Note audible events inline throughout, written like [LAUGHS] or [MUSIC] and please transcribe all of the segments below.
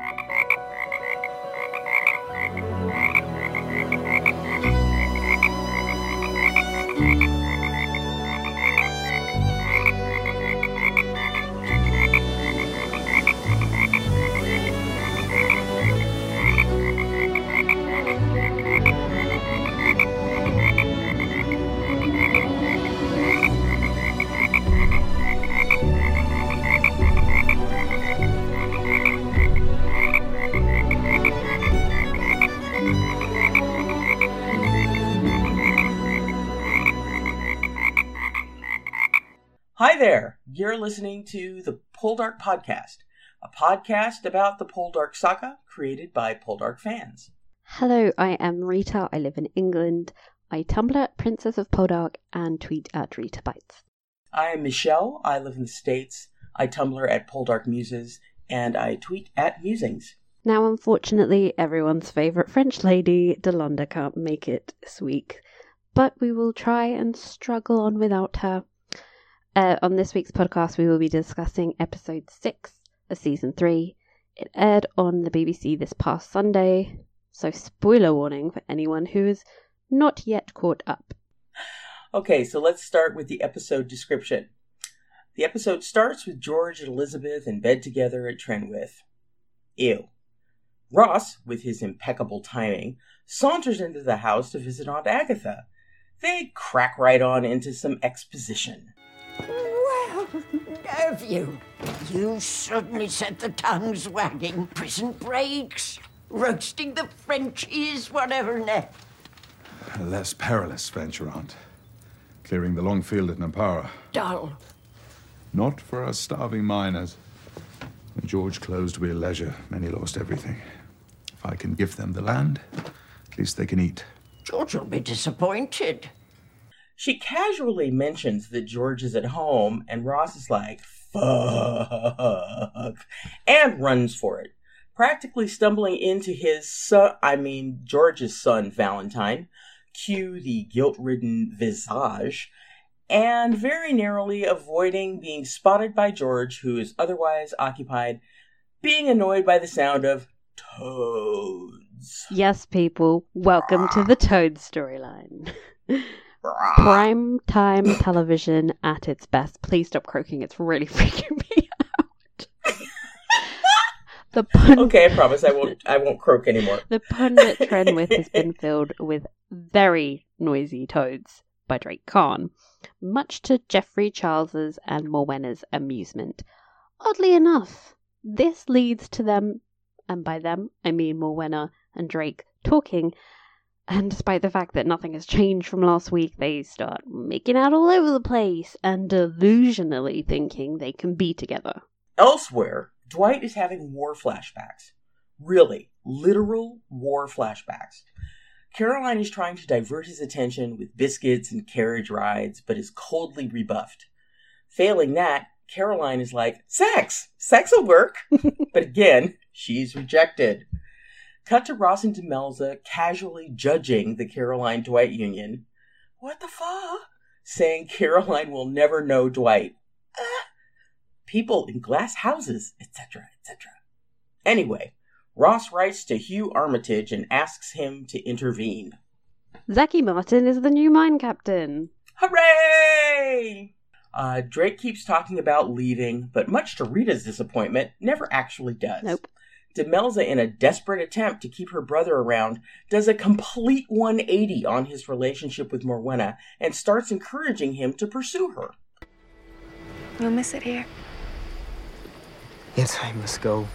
Hi there. You're listening to the Poldark Podcast, a podcast about the Poldark saga created by Poldark fans. Hello, I am Rita. I live in England. I Tumblr at Princess of Poldark and tweet at Rita Bytes. I am Michelle. I live in the States. I Tumblr at Poldark Muses, and I tweet at Musings. Now, unfortunately, everyone's favourite French lady, Delonda, can't make it this week, but we will try and struggle on without her. Uh, on this week's podcast, we will be discussing episode six of season three. It aired on the BBC this past Sunday, so spoiler warning for anyone who is not yet caught up. Okay, so let's start with the episode description. The episode starts with George and Elizabeth in bed together at Trenwith. Ew. Ross, with his impeccable timing, saunters into the house to visit Aunt Agatha. They crack right on into some exposition. Have you? You suddenly set the tongues wagging. Prison breaks, roasting the Frenchies, whatever next. A less perilous venture, Aunt. Clearing the long field at Nampara. Dull. Not for us starving miners. When George closed Wheal Leisure, many lost everything. If I can give them the land, at least they can eat. George will be disappointed. She casually mentions that George is at home, and Ross is like, fuck, and runs for it, practically stumbling into his son, I mean, George's son, Valentine, cue the guilt ridden visage, and very narrowly avoiding being spotted by George, who is otherwise occupied being annoyed by the sound of toads. Yes, people, welcome to the ah. Toad storyline. [LAUGHS] Prime time television at its best. Please stop croaking, it's really [LAUGHS] freaking me out. the pun Okay, I promise I won't. I won't croak anymore. The pun that Trenwith has been filled with very noisy toads by Drake Carne, much to Geoffrey Charles's and Morwenna's amusement. Oddly enough, this leads to them, and by them I mean Morwenna and Drake, talking, and despite the fact that nothing has changed from last week, they start making out all over the place and delusionally thinking they can be together. Elsewhere, Dwight is having war flashbacks. Really, literal war flashbacks. Caroline is trying to divert his attention with biscuits and carriage rides, but is coldly rebuffed. Failing that, Caroline is like, Sex! Sex will work! [LAUGHS] but again, she's rejected. Cut to Ross and Demelza casually judging the Caroline Dwight union. What the fuck? Saying Caroline will never know Dwight. Ah, people in glass houses, etc., etc. Anyway, Ross writes to Hugh Armitage and asks him to intervene. Zacky Martin is the new mine captain. Hooray! Uh, Drake keeps talking about leaving, but much to Rita's disappointment, never actually does. Nope. Demelza, in a desperate attempt to keep her brother around, does a complete 180 on his relationship with Morwenna and starts encouraging him to pursue her. You'll miss it here. Yet I must go.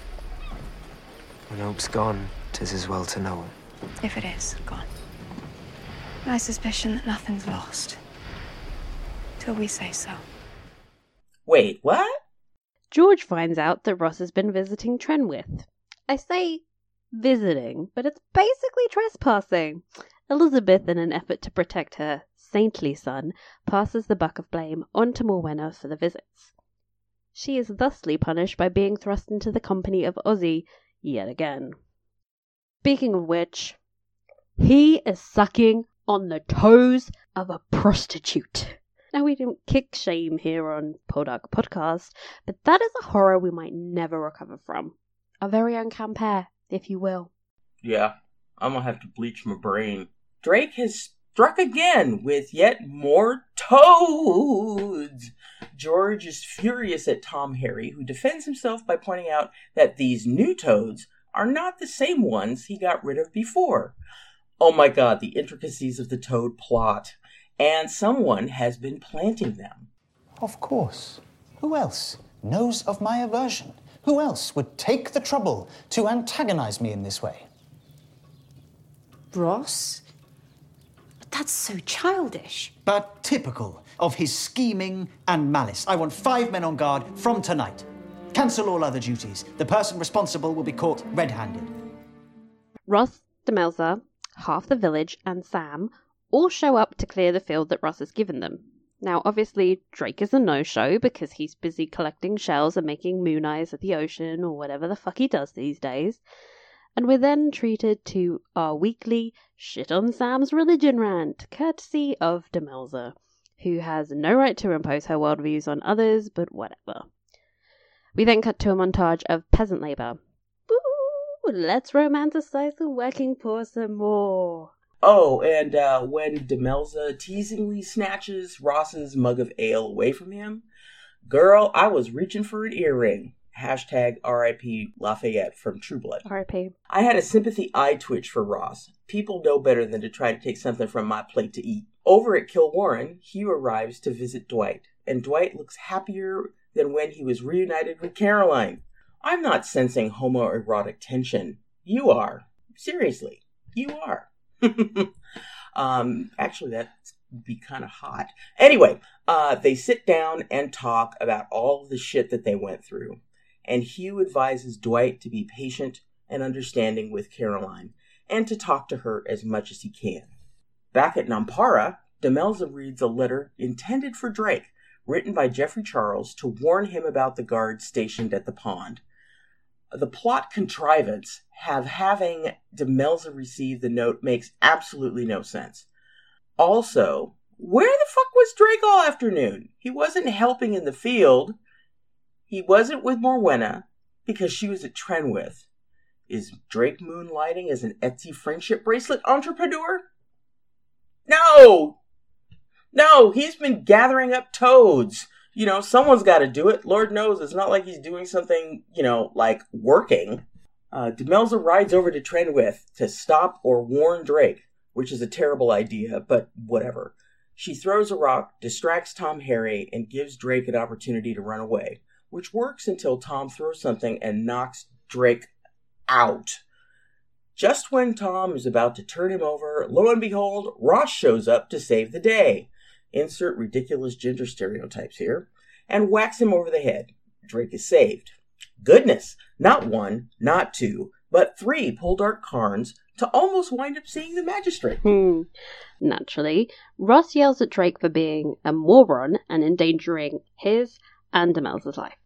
When hope's gone, 'tis as well to know it. If it is gone. My suspicion that nothing's lost. Till we say so. Wait, what? George finds out that Ross has been visiting Trenwith. I say visiting, but it's basically trespassing. Elizabeth, in an effort to protect her saintly son, passes the buck of blame on to Morwenna for the visits. She is thusly punished by being thrust into the company of Ozzy yet again. Speaking of which, he is sucking on the toes of a prostitute. Now, we don't kick shame here on Poldark Podcast, but that is a horror we might never recover from. Our very own Campere, if you will. Yeah, I'm gonna have to bleach my brain. Drake has struck again with yet more toads. George is furious at Tom Harry, who defends himself by pointing out that these new toads are not the same ones he got rid of before. Oh my god, the intricacies of the toad plot. And someone has been planting them. Of course. Who else knows of my aversion? Who else would take the trouble to antagonize me in this way? Ross? But that's so childish. But typical of his scheming and malice. I want five men on guard from tonight. Cancel all other duties. The person responsible will be caught red handed. Ross, Demelza, half the village, and Sam all show up to clear the field that Ross has given them. Now, obviously, Drake is a no show because he's busy collecting shells and making moon eyes at the ocean or whatever the fuck he does these days. And we're then treated to our weekly shit on Sam's religion rant, courtesy of Demelza, who has no right to impose her worldviews on others, but whatever. We then cut to a montage of peasant labour. Woo! Let's romanticize the working poor some more. Oh, and uh, when Demelza teasingly snatches Ross's mug of ale away from him, girl, I was reaching for an earring. Hashtag RIP Lafayette from True Blood. R.I.P. I had a sympathy eye twitch for Ross. People know better than to try to take something from my plate to eat. Over at Killewarren, Hugh arrives to visit Dwight, and Dwight looks happier than when he was reunited with Caroline. I'm not sensing homoerotic tension. You are. Seriously, you are. [LAUGHS] um, actually, that would be kind of hot. Anyway, uh, they sit down and talk about all the shit that they went through. And Hugh advises Dwight to be patient and understanding with Caroline and to talk to her as much as he can. Back at Nampara, Demelza reads a letter intended for Drake, written by Geoffrey Charles to warn him about the guards stationed at the pond. The plot contrivance have having Demelza receive the note makes absolutely no sense. Also, where the fuck was Drake all afternoon? He wasn't helping in the field. He wasn't with Morwenna because she was at Trenwith. Is Drake moonlighting as an Etsy friendship bracelet entrepreneur? No! No, he's been gathering up toads. You know, someone's got to do it. Lord knows it's not like he's doing something, you know, like working. Uh, Demelza rides over to Trenwith to stop or warn Drake, which is a terrible idea, but whatever. She throws a rock, distracts Tom Harry, and gives Drake an opportunity to run away, which works until Tom throws something and knocks Drake out. Just when Tom is about to turn him over, lo and behold, Ross shows up to save the day. Insert ridiculous gender stereotypes here, and whacks him over the head. Drake is saved. Goodness, not one, not two, but three Poldark Carnes to almost wind up seeing the magistrate. Hmm. Naturally, Ross yells at Drake for being a moron and endangering his and Demelza's life.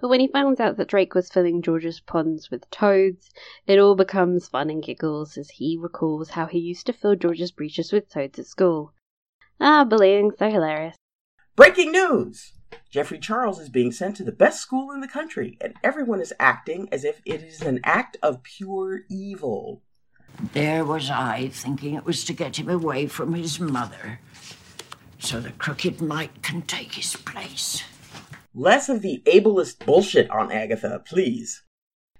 But when he finds out that Drake was filling George's ponds with toads, it all becomes fun and giggles as he recalls how he used to fill George's breeches with toads at school. Ah, bullying, so hilarious. Breaking news! Geoffrey Charles is being sent to the best school in the country, and everyone is acting as if it is an act of pure evil. There was I thinking it was to get him away from his mother, so the crooked Mike can take his place. Less of the ableist bullshit on Agatha, please.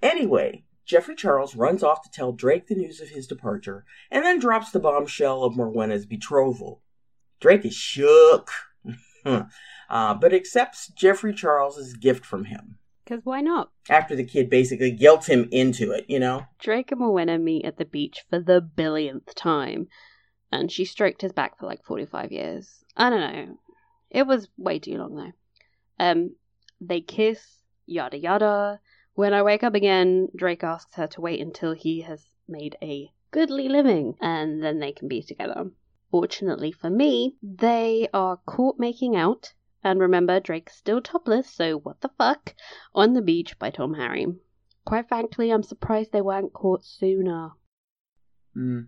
Anyway, Geoffrey Charles runs off to tell Drake the news of his departure, and then drops the bombshell of Morwenna's betrothal. Drake is shook, [LAUGHS] uh, but accepts Geoffrey Charles's gift from him. Because why not? After the kid basically guilt him into it, you know? Drake and Morwenna meet at the beach for the billionth time, and she stroked his back for like 45 years. I don't know. It was way too long though. Um, they kiss, yada yada. When I wake up again, Drake asks her to wait until he has made a goodly living, and then they can be together. Fortunately for me, they are caught making out, and remember, Drake's still topless, so what the fuck, on the beach by Tom Harry. Quite frankly, I'm surprised they weren't caught sooner. hmm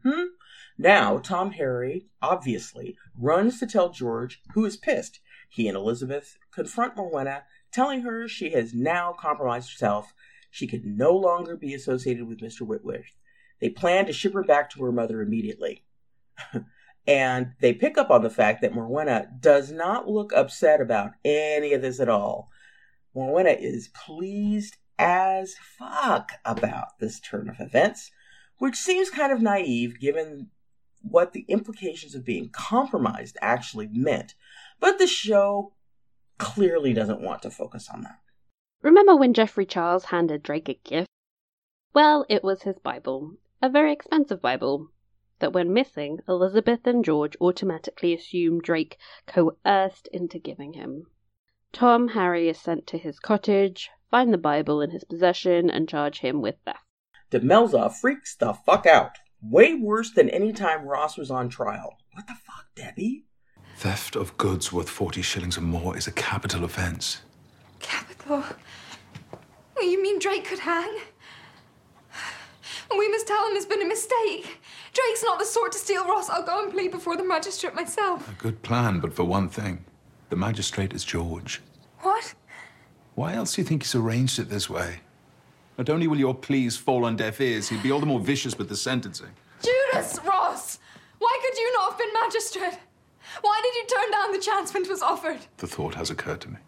Now, Tom Harry, obviously, runs to tell George, who is pissed. He and Elizabeth confront Morwenna, telling her she has now compromised herself, She could no longer be associated with Mr. Whitworth. They plan to ship her back to her mother immediately. [LAUGHS] and they pick up on the fact that Morwenna does not look upset about any of this at all. Morwenna is pleased as fuck about this turn of events, which seems kind of naive given what the implications of being compromised actually meant. But the show clearly doesn't want to focus on that. Remember when Geoffrey Charles handed Drake a gift? Well, it was his Bible, a very expensive Bible, that when missing, Elizabeth and George automatically assume Drake coerced into giving him. Tom Harry is sent to his cottage, find the Bible in his possession, and charge him with theft. Demelza freaks the fuck out. Way worse than any time Ross was on trial. What the fuck, Debbie? Theft of goods worth 40 shillings or more is a capital offence. Capital? Oh, you mean Drake could hang? We must tell him it's been a mistake. Drake's not the sort to steal Ross. I'll go and plead before the magistrate myself. A good plan, but for one thing. The magistrate is George. What? Why else do you think he's arranged it this way? Not only will your pleas fall on deaf ears, he'd be all the more vicious with the sentencing. Judas Ross! Why could you not have been magistrate? Why did you turn down the chance when it was offered? The thought has occurred to me.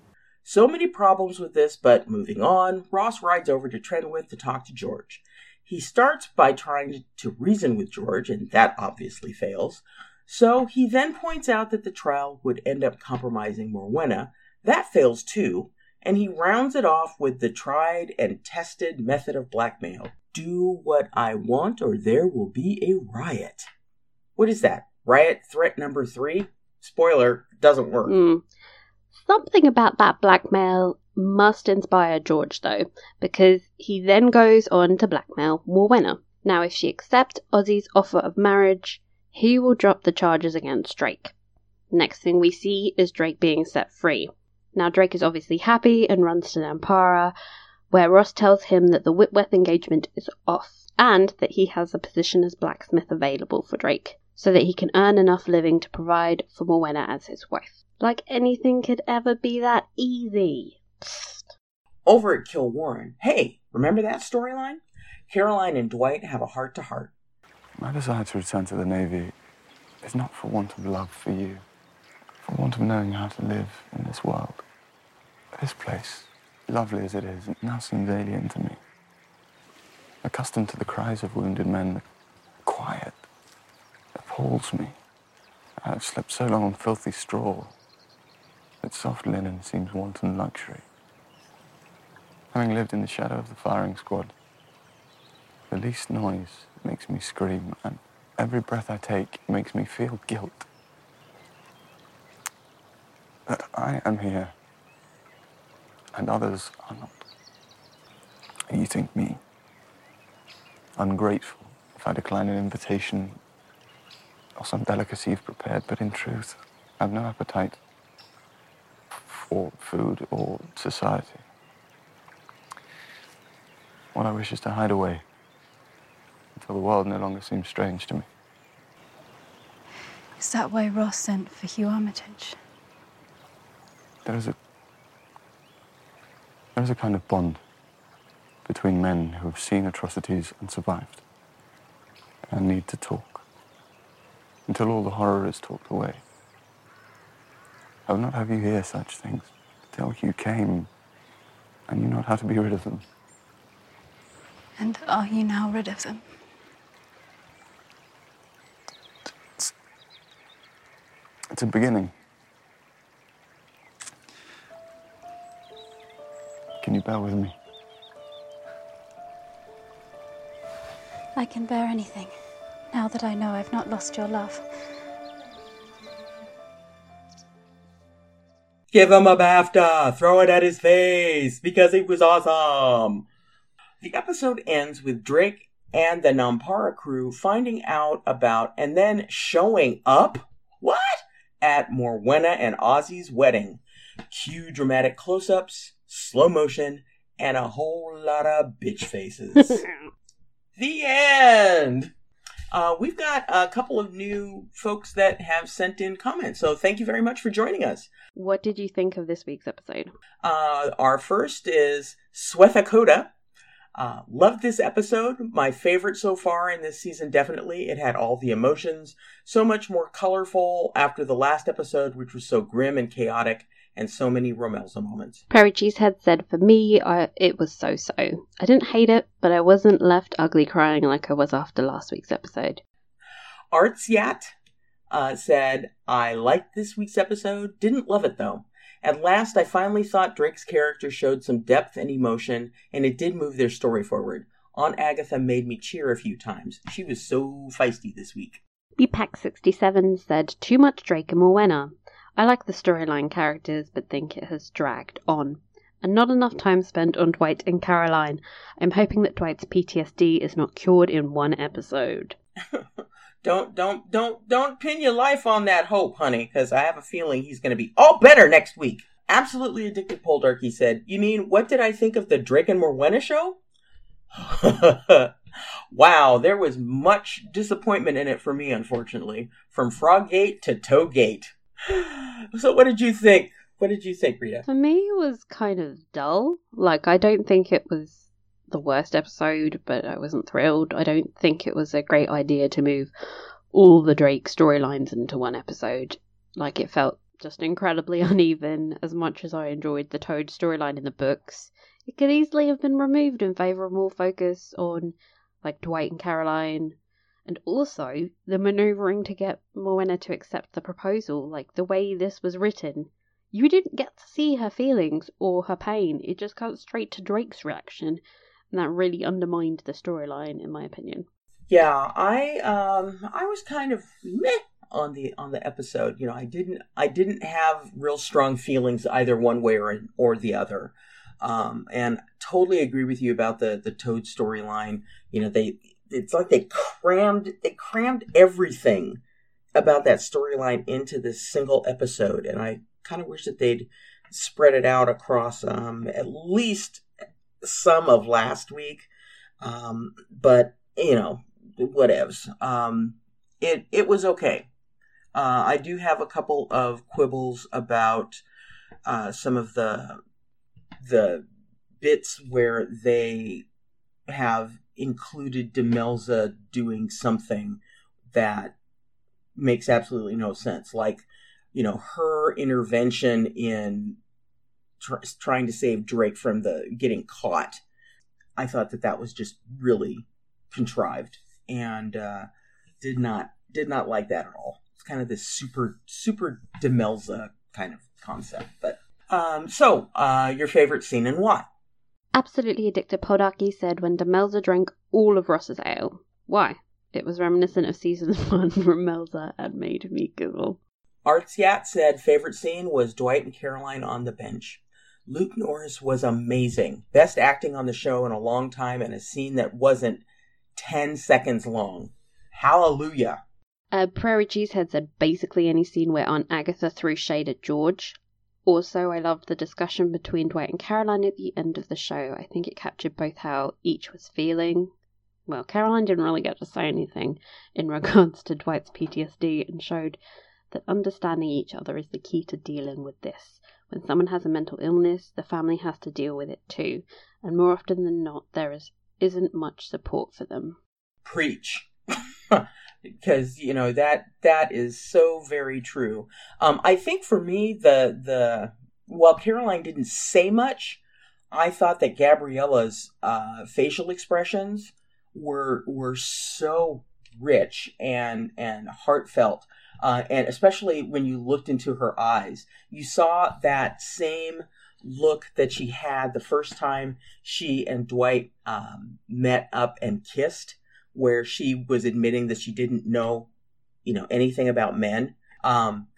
So many problems with this, but moving on, Ross rides over to Trenwith to talk to George. He starts by trying to reason with George, and that obviously fails. So he then points out that the trial would end up compromising Morwenna. That fails too, and he rounds it off with the tried and tested method of blackmail. Do what I want, or there will be a riot. What is that? Riot threat number three? Spoiler, doesn't work. Mm. Something about that blackmail must inspire George, though, because he then goes on to blackmail Morwenna. Now, if she accepts Ozzy's offer of marriage, he will drop the charges against Drake. Next thing we see is Drake being set free. Now, Drake is obviously happy and runs to Nampara, where Ross tells him that the Whitworth engagement is off and that he has a position as blacksmith available for Drake so that he can earn enough living to provide for Morwenna as his wife. Like anything could ever be that easy. Over at Killewarren, hey, remember that storyline? Caroline and Dwight have a heart to heart. My desire to return to the Navy is not for want of love for you, for want of knowing how to live in this world. This place, lovely as it is, now seems alien to me. Accustomed to the cries of wounded men, the quiet appalls me. I have slept so long on filthy straw that soft linen seems wanton luxury. Having lived in the shadow of the firing squad, the least noise makes me scream, and every breath I take makes me feel guilt. That I am here, and others are not. You think me ungrateful if I decline an invitation or some delicacy you've prepared, but in truth, I have no appetite for food or society. What I wish is to hide away until the world no longer seems strange to me. Is that why Ross sent for Hugh Armitage? There is a there is a kind of bond between men who have seen atrocities and survived and need to talk until all the horror is talked away. I would not have you hear such things till you came and you know how to be rid of them. And are you now rid of them? It's a beginning. Can you bear with me? I can bear anything, now that I know I've not lost your love. Give him a BAFTA! Throw it at his face! Because it was awesome! The episode ends with Drake and the Nampara crew finding out about and then showing up? What? At Morwenna and Ozzy's wedding. Cue dramatic close ups, slow motion, and a whole lot of bitch faces. [LAUGHS] the end! Uh, we've got a couple of new folks that have sent in comments, so thank you very much for joining us. What did you think of this week's episode? Uh, our first is Swetha Koda. Uh, loved this episode. My favorite so far in this season, definitely. It had all the emotions, so much more colorful after the last episode, which was so grim and chaotic, and so many Romelza moments. Prairie Cheesehead said, For me, I, it was so so. I didn't hate it, but I wasn't left ugly crying like I was after last week's episode. Artsyat uh, said, I liked this week's episode, didn't love it though. At last, I finally thought Drake's character showed some depth and emotion, and it did move their story forward. Aunt Agatha made me cheer a few times. She was so feisty this week. BPAC67 said, Too much Drake and Morwenna. I like the storyline characters, but think it has dragged on. And not enough time spent on Dwight and Caroline. I'm hoping that Dwight's PTSD is not cured in one episode. [LAUGHS] don't don't don't don't pin your life on that hope, honey, because I have a feeling he's going to be all better next week. Absolutely addicted Poldark, he said. You mean what did I think of the Drake and Morwenna show? [LAUGHS] wow, there was much disappointment in it for me, unfortunately. From Froggate to Toegate. [SIGHS] so what did you think? What did you think, Rita? For me, it was kind of dull. Like, I don't think it was the worst episode, but I wasn't thrilled. I don't think it was a great idea to move all the Drake storylines into one episode. Like, it felt just incredibly [LAUGHS] uneven. As much as I enjoyed the Toad storyline in the books, it could easily have been removed in favor of more focus on, like, Dwight and Caroline. And also, the maneuvering to get Morwenna to accept the proposal, like the way this was written, you didn't get to see her feelings or her pain. It just got straight to Drake's reaction, and that really undermined the storyline, in my opinion. Yeah, I um I was kind of meh on the on the episode. You know, I didn't I didn't have real strong feelings either one way or or the other. Um, and totally agree with you about the the Toad storyline. You know, they it's like they crammed they crammed everything about that storyline into this single episode, and I kind of wish that they'd spread it out across um, at least some of last week. Um, but you know, whatevs. Um, it it was okay. Uh, I do have a couple of quibbles about uh, some of the the bits where they have included Demelza doing something that makes absolutely no sense. Like, you know, her intervention in tr- trying to save Drake from the getting caught. I thought that that was just really contrived and uh, did not did not like that at all. It's kind of this super super Demelza kind of concept. But um, so uh, your favorite scene and why? Absolutely addicted Podaki said when Demelza drank all of Ross's ale. Why? It was reminiscent of season [LAUGHS] one Romelza and made me giggle. Artsyat said favorite scene was Dwight and Caroline on the bench. Luke Norris was amazing. Best acting on the show in a long time and a scene that wasn't 10 seconds long. Hallelujah. Uh, Prairie Cheesehead said basically any scene where Aunt Agatha threw shade at George. Also, I loved the discussion between Dwight and Caroline at the end of the show. I think it captured both how each was feeling. Well, Caroline didn't really get to say anything in [LAUGHS] regards to Dwight's PTSD and showed that understanding each other is the key to dealing with this. When someone has a mental illness, the family has to deal with it too, and more often than not, there is, isn't much support for them. Preach. [LAUGHS] because you know that that is so very true. Um, I think for me, the the while Caroline didn't say much, I thought that Gabriella's uh, facial expressions were were so rich and and heartfelt. Uh, and especially when you looked into her eyes, you saw that same look that she had the first time she and Dwight um, met up and kissed where she was admitting that she didn't know, you know, anything about men. Um,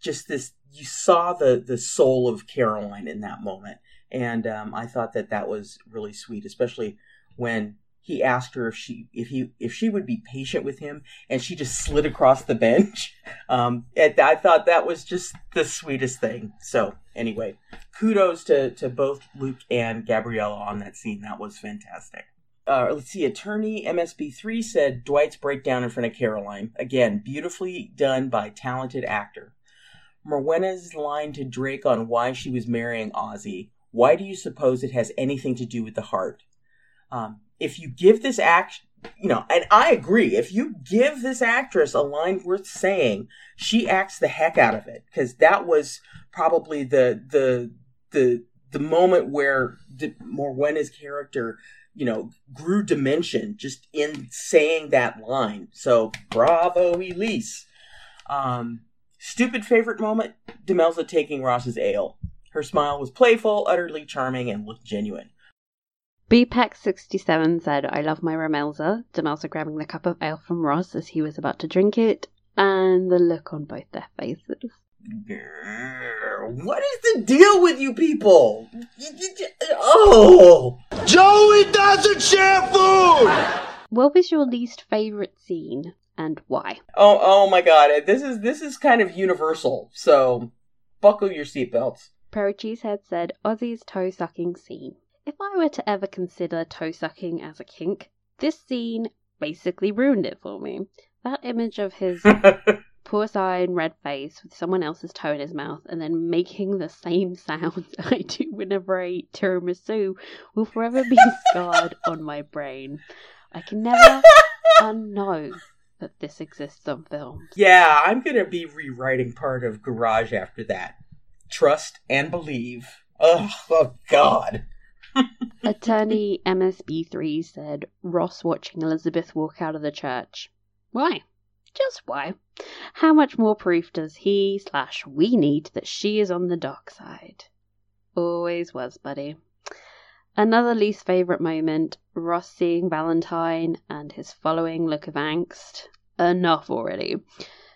just this, you saw the the soul of Caroline in that moment, and um, I thought that that was really sweet, especially when he asked her if she if he if she would be patient with him, and she just slid across the bench. [LAUGHS] Um, and I thought that was just the sweetest thing. So anyway, kudos to to both Luke and Gabriella on that scene. That was fantastic uh, let's see, attorney MSB3 said Dwight's breakdown in front of Caroline. Again, beautifully done by talented actor. Morwenna's line to Drake on why she was marrying Ozzy. Why do you suppose it has anything to do with the heart? Um, if you give this act, you know, and I agree, if you give this actress a line worth saying, she acts the heck out of it because that was probably the the the the moment where the, Morwenna's character, you know, grew dimension just in saying that line. So bravo, Ellise. Um, stupid favorite moment: Demelza taking Ross's ale. Her smile was playful, utterly charming, and looked genuine. BPAC67 said, I love my Romelza. Demelza grabbing the cup of ale from Ross as he was about to drink it, and the look on both their faces. What is the deal with you people? Oh! Joey doesn't share food! What was your least favourite scene, and why? Oh, oh my god! This is this is kind of universal. So, buckle your seatbelts. Prairie Cheesehead said, Ozzy's toe sucking scene. If I were to ever consider toe sucking as a kink, this scene basically ruined it for me. That image of his [LAUGHS] porcine red face with someone else's toe in his mouth and then making the same [LAUGHS] sounds I do whenever I eat tiramisu will forever be [LAUGHS] scarred on my brain. I can never unknow that this exists on film. Yeah, I'm gonna be rewriting part of Garage after that. Trust and believe. Ugh, oh God. [LAUGHS] Attorney MSB3 said Ross watching Elizabeth walk out of the church. Why? Just why? How much more proof does he slash we need that she is on the dark side? Always was, buddy. Another least favourite moment Ross seeing Valentine and his following look of angst. Enough already.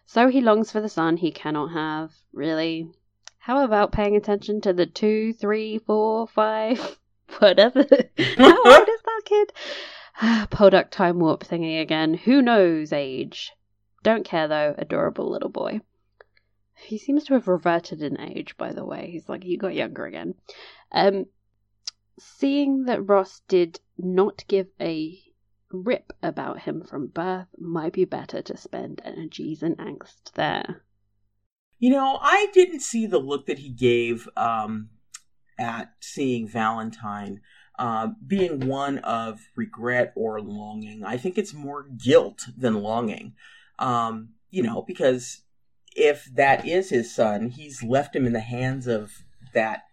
So he longs for the son he cannot have. Really? How about paying attention to the two, three, four, five, [LAUGHS] [LAUGHS] whatever? [LAUGHS] How old is that kid? [SIGHS] Podunk time warp thingy again. Who knows age? Don't care though. Adorable little boy. He seems to have reverted in age, by the way. He's like, he got younger again. Um, seeing that Ross did not give a rip about him from birth might be better to spend energies and angst there. You know, I didn't see the look that he gave um, at seeing Valentine uh, being one of regret or longing. I think it's more guilt than longing. Um, you know, because if that is his son, he's left him in the hands of that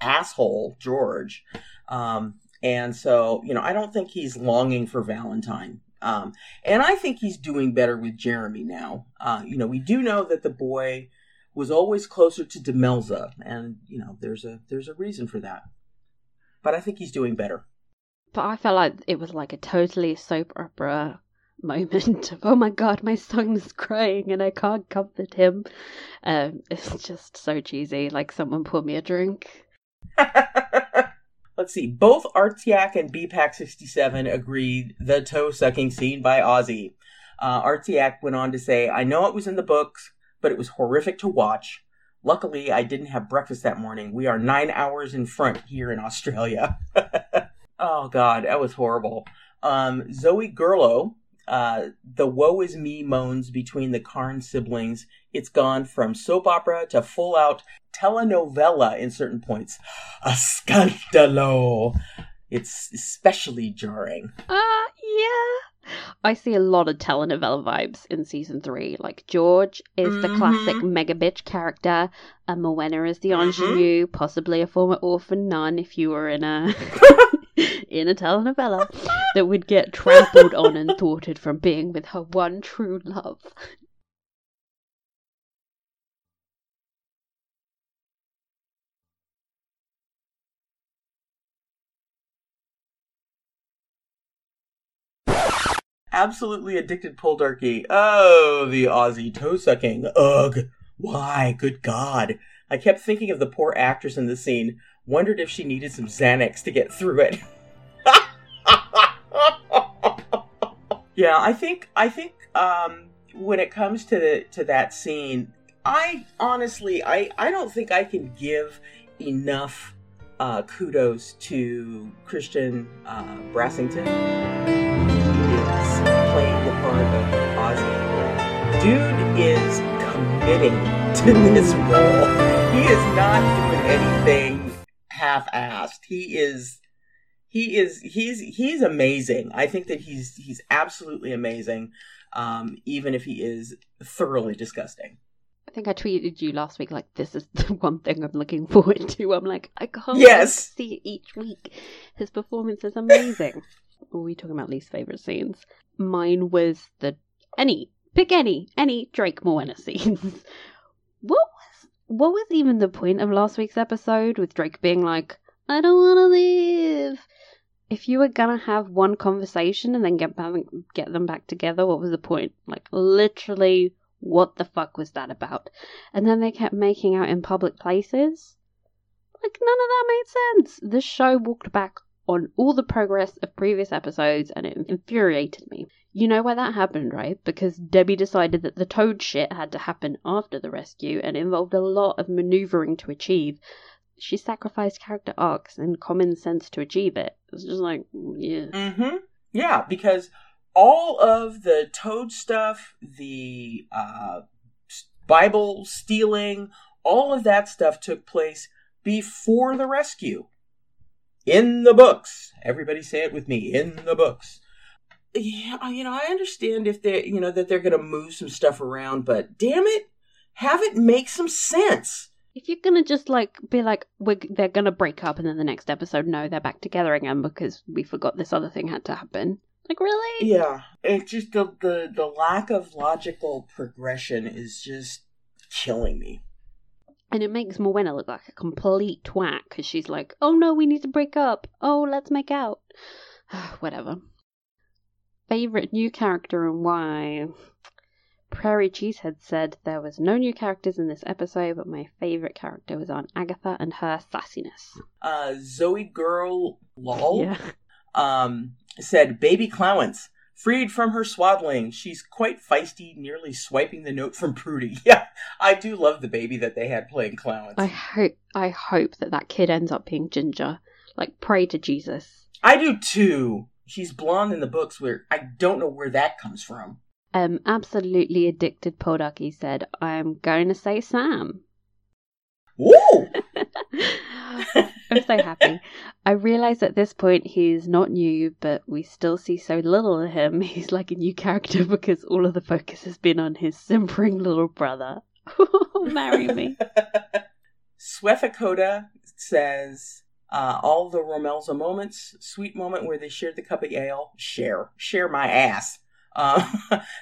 asshole, George. Um, and so, you know, I don't think he's longing for Valentine. Um, and I think he's doing better with Jeremy now. Uh, you know, we do know that the boy was always closer to Demelza, and you know, there's a there's a reason for that. But I think he's doing better. But I felt like it was like a totally soap opera [LAUGHS] moment of, oh my god, my son's crying and I can't comfort him. Um, it's just so cheesy. Like someone pour me a drink. [LAUGHS] Let's see. Both Artiak and BPAC67 agreed the toe sucking scene by Ozzy. Uh, Artiak went on to say, I know it was in the books, but it was horrific to watch. Luckily, I didn't have breakfast that morning. We are nine hours in front here in Australia. [LAUGHS] oh, God, that was horrible. Um, Zoe Gerlo, uh, the woe is me moans between the Carne siblings. It's gone from soap opera to full out telenovela in certain points. [SIGHS] A scandalo. It's especially jarring. Uh, yeah. I see a lot of telenovela vibes in season three. Like George is mm-hmm. the classic mega bitch character, and Morwenna is the ingenue, mm-hmm. possibly a former orphan nun if you were in a [LAUGHS] in a telenovela that would get trampled on and thwarted from being with her one true love. Absolutely addicted Poldarchy. Oh, the Aussie toe sucking. Ugh. Why? Good God. I kept thinking of the poor actress in the scene. Wondered if she needed some Xanax to get through it. [LAUGHS] yeah, I think I think um, when it comes to the, to that scene, I honestly I I don't think I can give enough uh, kudos to Christian uh, Brassington playing the part of Ozzy. Dude is committing to this role. He is not doing anything half-assed. He is he is he's he's amazing. I think that he's he's absolutely amazing, um, even if he is thoroughly disgusting. I think I tweeted you last week like this is [LAUGHS] the one thing I'm looking forward to. I'm like I can't Yes. see it each week. His performance is amazing. [LAUGHS] Were we talking about least favorite scenes? Mine was the any pick any any Drake Moana scenes. [LAUGHS] what was what was even the point of last week's episode with Drake being like I don't want to live. If you were gonna have one conversation and then get get them back together, what was the point? Like literally, what the fuck was that about? And then they kept making out in public places. Like none of that made sense. This show walked back on all the progress of previous episodes, and it infuriated me. You know why that happened, right? Because Debbie decided that the toad shit had to happen after the rescue and involved a lot of maneuvering to achieve she sacrificed character arcs and common sense to achieve it. It's just like, yeah. Mm-hmm. Yeah, because all of the toad stuff, the uh, Bible stealing, all of that stuff took place before the rescue. In the books. Everybody say it with me. In the books. Yeah, you know, I understand if they, you know, that they're going to move some stuff around, but damn it, have it make some sense. If you're gonna just like be like we're, they're gonna break up and then the next episode no they're back together again because we forgot this other thing had to happen. Like really? Yeah, it's just the the the lack of logical progression is just killing me. And it makes Morwenna look like a complete twat because she's like, oh no, we need to break up. Oh, let's make out. [SIGHS] Whatever. Favorite new character and why? Prairie Cheesehead said there was no new characters in this episode, but my favorite character was Aunt Agatha and her sassiness. Uh, Zoe Girl Lol Yeah. um, said, Baby Clowance, freed from her swaddling. She's quite feisty, nearly swiping the note from Prudie. [LAUGHS] Yeah, I do love the baby that they had playing Clowance. I hope I hope that that kid ends up being Ginger. Like pray to Jesus. I do too. She's blonde in the books, where I don't know where that comes from. Um, absolutely addicted Podaki said, I'm going to say Sam. Woo! [LAUGHS] [LAUGHS] I'm so happy. I realize at this point he's not new, but we still see so little of him. [LAUGHS] He's like a new character because all of the focus has been on his simpering little brother. [LAUGHS] Marry me. [LAUGHS] Swethakota says, uh, all the Romelza moments, sweet moment where they shared the cup of ale, share, share my ass. Uh,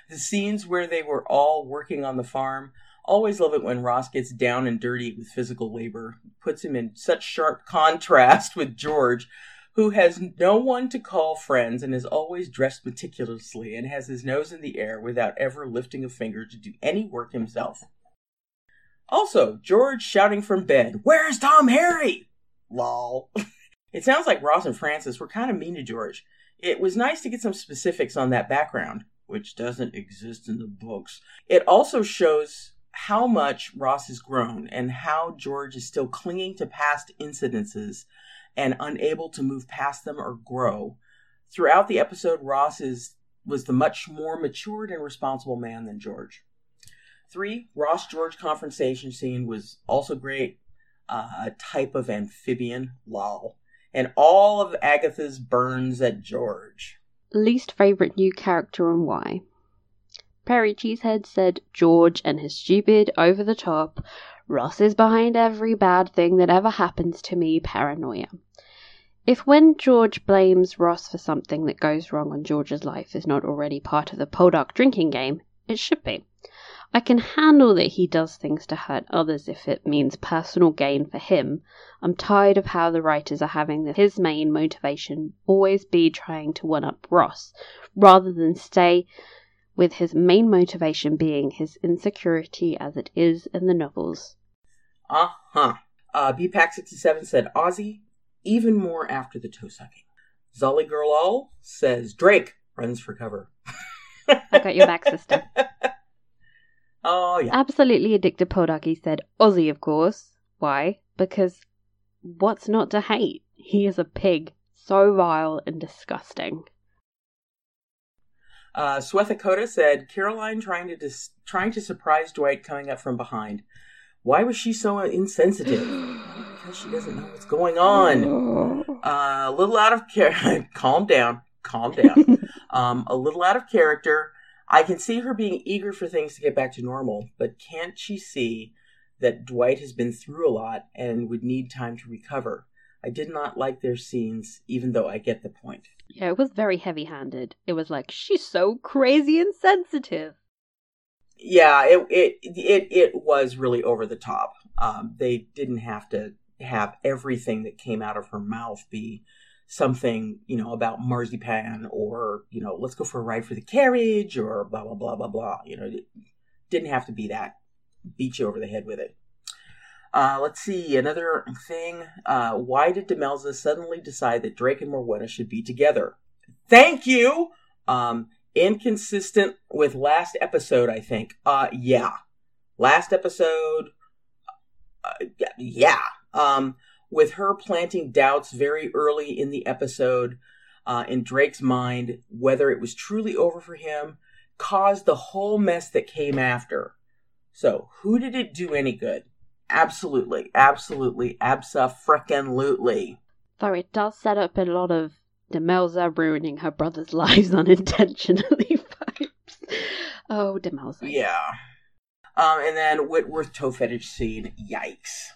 the scenes where they were all working on the farm, always love it when Ross gets down and dirty with physical labor, puts him in such sharp contrast with George, who has no one to call friends and is always dressed meticulously and has his nose in the air without ever lifting a finger to do any work himself. Also, George shouting from bed, Where's Tom Harry? Lol. [LAUGHS] it sounds like Ross and Francis were kind of mean to George. It was nice to get some specifics on that background, which doesn't exist in the books. It also shows how much Ross has grown and how George is still clinging to past incidences and unable to move past them or grow. Throughout the episode, Ross is was the much more matured and responsible man than George. Three, Ross George confrontation scene was also great. Uh, a type of amphibian, lol. And all of Agatha's burns at George. Least favorite new character and why? Prairie Cheesehead said George and his stupid, over the top, Ross is behind every bad thing that ever happens to me paranoia. If when George blames Ross for something that goes wrong on George's life is not already part of the Poldark drinking game, it should be. I can handle that he does things to hurt others if it means personal gain for him. I'm tired of how the writers are having his main motivation always be trying to one up Ross, rather than stay with his main motivation being his insecurity as it is in the novels. Uh-huh. Uh, BPAC67 said Ozzy, even more after the toe sucking. Zolly Girl All says Drake runs for cover. I got your back, sister. [LAUGHS] Oh, yeah. Absolutely addicted Podaki said Ozzy, of course. Why? Because what's not to hate? He is a pig. So vile and disgusting. Uh, Swethakota said Caroline trying to dis- trying to surprise Dwight coming up from behind. Why was she so insensitive? because she doesn't know what's going on. [SIGHS] Uh, a little out of character. [LAUGHS] calm down. Calm down. [LAUGHS] um, a little out of character. I can see her being eager for things to get back to normal, but can't she see that Dwight has been through a lot and would need time to recover? I did not like their scenes, even though I get the point. Yeah, it was very heavy handed. It was like, she's so crazy and sensitive. Yeah, it it it, it was really over the top. Um, they didn't have to have everything that came out of her mouth be something, you know, about marzipan or, you know, let's go for a ride for the carriage or blah, blah, blah, blah, blah. You know, didn't have to be that. Beat you over the head with it. Uh, let's see, another thing. Uh, why did Demelza suddenly decide that Drake and Morwenna should be together? Thank you! Um, inconsistent with last episode, I think. Uh, yeah. Last episode, uh, yeah. Um, with her planting doubts very early in the episode uh, in Drake's mind, whether it was truly over for him, caused the whole mess that came after. So, who did it do any good? Absolutely, absolutely, absa frickin' lutely. Though it does set up a lot of Demelza ruining her brother's [LAUGHS] lives unintentionally [LAUGHS] vibes. Oh, Demelza. Yeah. Um, and then Whitworth toe fetish scene. Yikes.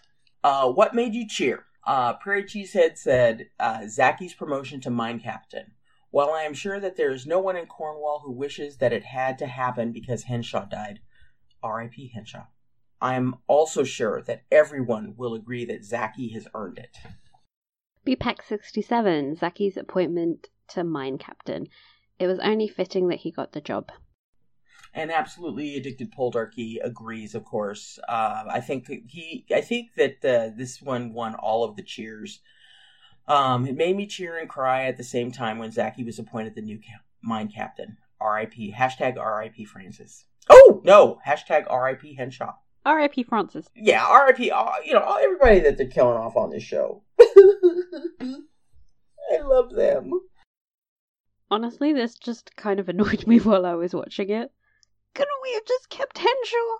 Uh, what made you cheer? Uh, Prairie Cheesehead said uh, Zacky's promotion to mine captain. While I am sure that there is no one in Cornwall who wishes that it had to happen because Henshaw died, R.I.P. Henshaw. I am also sure that everyone will agree that Zacky has earned it. BPAC 67, Zacky's appointment to mine captain. It was only fitting that he got the job. And absolutely addicted Poldarky agrees, of course. Uh, I think he, I think that uh, this one won all of the cheers. Um, it made me cheer and cry at the same time when Zaki was appointed the new ca- mine captain. R.I.P. Hashtag R.I.P. Francis. Oh no! Hashtag R.I.P. Henshaw. R.I.P. Francis. Yeah, R.I.P. Uh, you know everybody that they're killing off on this show. [LAUGHS] I love them. Honestly, this just kind of [LAUGHS] annoyed me while I was watching it. Couldn't we have just kept Henshaw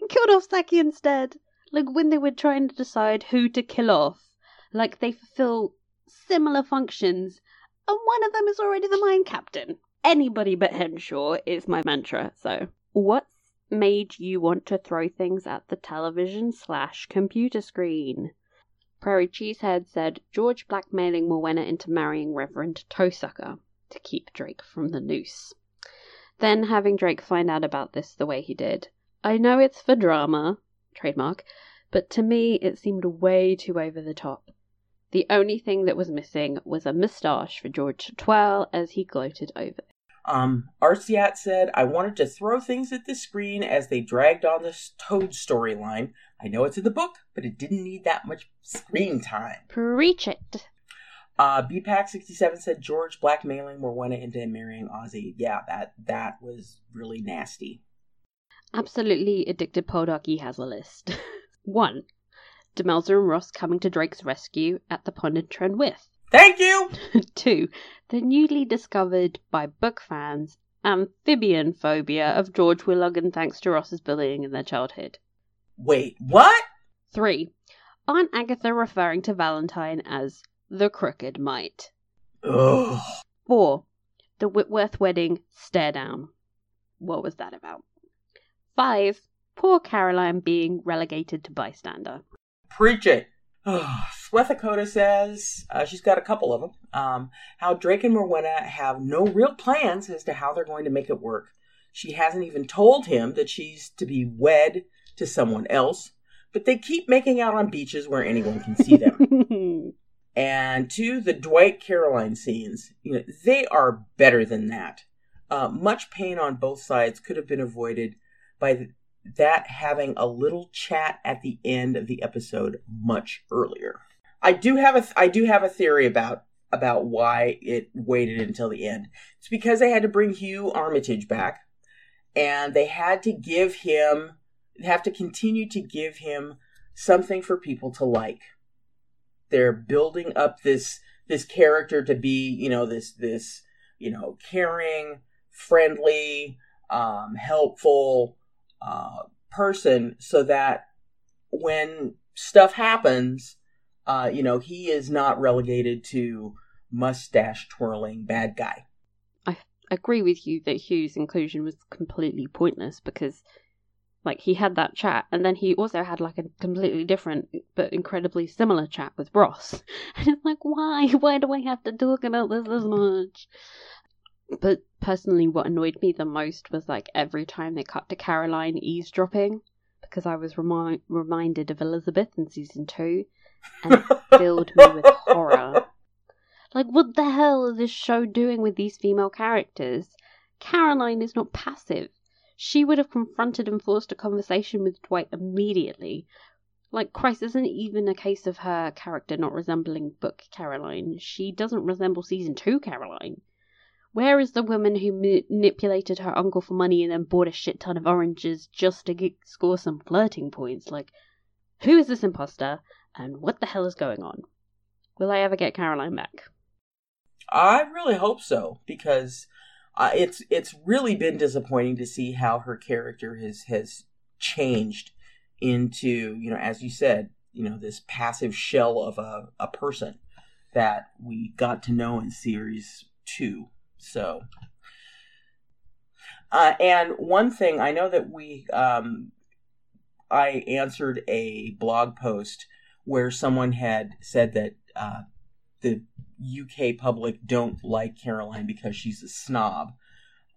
and killed off Zacky instead? Like when they were trying to decide who to kill off, like they fulfill similar functions, and one of them is already the mine captain. Anybody but Henshaw is my mantra. So, what's made you want to throw things at the television slash computer screen? Prairie Cheesehead said George blackmailing Morwenna into marrying Reverend Toesucker to keep Drake from the noose. Then having Drake find out about this the way he did. I know it's for drama, trademark, but to me it seemed way too over the top. The only thing that was missing was a moustache for George to twirl as he gloated over. Um, Arciat said, I wanted to throw things at the screen as they dragged on this Toad storyline. I know it's in the book, but it didn't need that much screen time. Preach it. Uh, BPAC67 said George blackmailing Morwenna into marrying Ozzy. Yeah, that that was really nasty. Absolutely addicted Poldarky has a list. [LAUGHS] 1. Demelza and Ross coming to Drake's rescue at the pond in Trenwith. Thank you! [LAUGHS] 2. The newly discovered by book fans amphibian phobia of George Warleggan thanks to Ross's bullying in their childhood. Wait, what? 3. Aunt Agatha referring to Valentine as the crooked mite. Ugh. 4. The Whitworth wedding stare down. What was that about? 5. Poor Caroline being relegated to bystander. Preach it. Swethakota says uh, she's got a couple of them. Um, how Drake and Morwenna have no real plans as to how they're going to make it work. She hasn't even told him that she's to be wed to someone else, but they keep making out on beaches where anyone can see them. [LAUGHS] and to the Dwight Caroline scenes. You know, they are better than that. Uh, much pain on both sides could have been avoided by th- that having a little chat at the end of the episode much earlier. I do have a th- I do have a theory about about why it waited until the end. It's because they had to bring Hugh Armitage back, and they had to give him have to continue to give him something for people to like. They're building up this this character to be, you know, this this you know caring, friendly, um, helpful uh, person, so that when stuff happens, Uh, you know, he is not relegated to mustache twirling bad guy. I agree with you that Hugh's inclusion was completely pointless because, like, he had that chat, and then he also had like a completely different but incredibly similar chat with Ross. [LAUGHS] And it's like, why? [LAUGHS] Why do I have to talk about this as much? But personally, what annoyed me the most was like every time they cut to Caroline eavesdropping, because I was remi- reminded of Elizabeth in season two, and filled me with horror. Like, what the hell is this show doing with these female characters? Caroline is not passive. She would have confronted and forced a conversation with Dwight immediately. Like, Christ, isn't even a case of her character not resembling book Caroline. She doesn't resemble season two Caroline. Where is the woman who manipulated her uncle for money and then bought a shit ton of oranges just to get, score some flirting points? Like, who is this imposter and what the hell is going on? Will I ever get Caroline back? I really hope so because uh, it's it's really been disappointing to see how her character has has changed into you know as you said you know this passive shell of a, a person that we got to know in series two so uh, and one thing i know that we um, i answered a blog post where someone had said that uh, the uk public don't like caroline because she's a snob.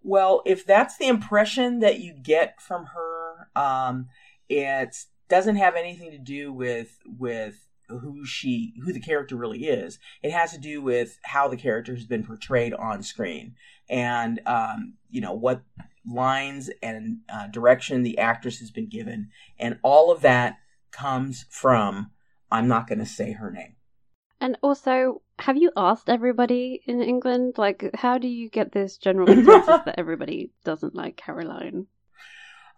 Well if that's the impression that you get from her um, it doesn't have anything to do with with who she who the character really is. It has to do with how the character has been portrayed on screen. And um, you know what lines and uh, direction the actress has been given. And all of that comes from i'm not going to say her name And also, have you asked everybody in England? Like, how do you get this general consensus [LAUGHS] that everybody doesn't like Caroline?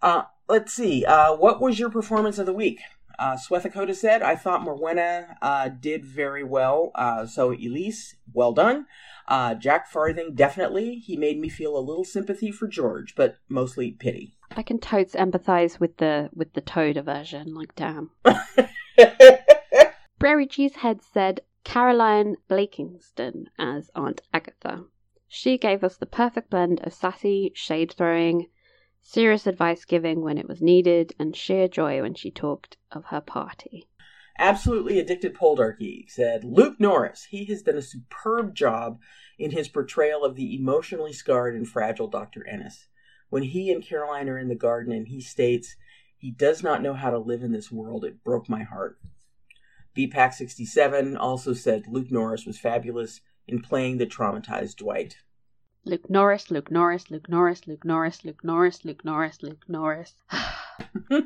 Uh, let's see. Uh, what was your performance of the week? Uh, Swethakota said, I thought Morwenna uh, did very well. Uh, so, Ellise, well done. Uh, Jack Farthing, definitely. He made me feel a little sympathy for George, but mostly pity. I can totes empathize with the with the Toad aversion. Like, damn. [LAUGHS] Prairie Cheesehead said Caroline Blakiston as Aunt Agatha. She gave us the perfect blend of sassy shade throwing, serious advice giving when it was needed, and sheer joy when she talked of her party. Absolutely Addicted Poldarky said, Luke Norris, he has done a superb job in his portrayal of the emotionally scarred and fragile Dr. Enys. When he and Caroline are in the garden and he states, he does not know how to live in this world, it broke my heart. BPAC67 also said Luke Norris was fabulous in playing the traumatized Dwight. Luke Norris, Luke Norris, Luke Norris, Luke Norris, Luke Norris, Luke Norris, Luke Norris. [LAUGHS]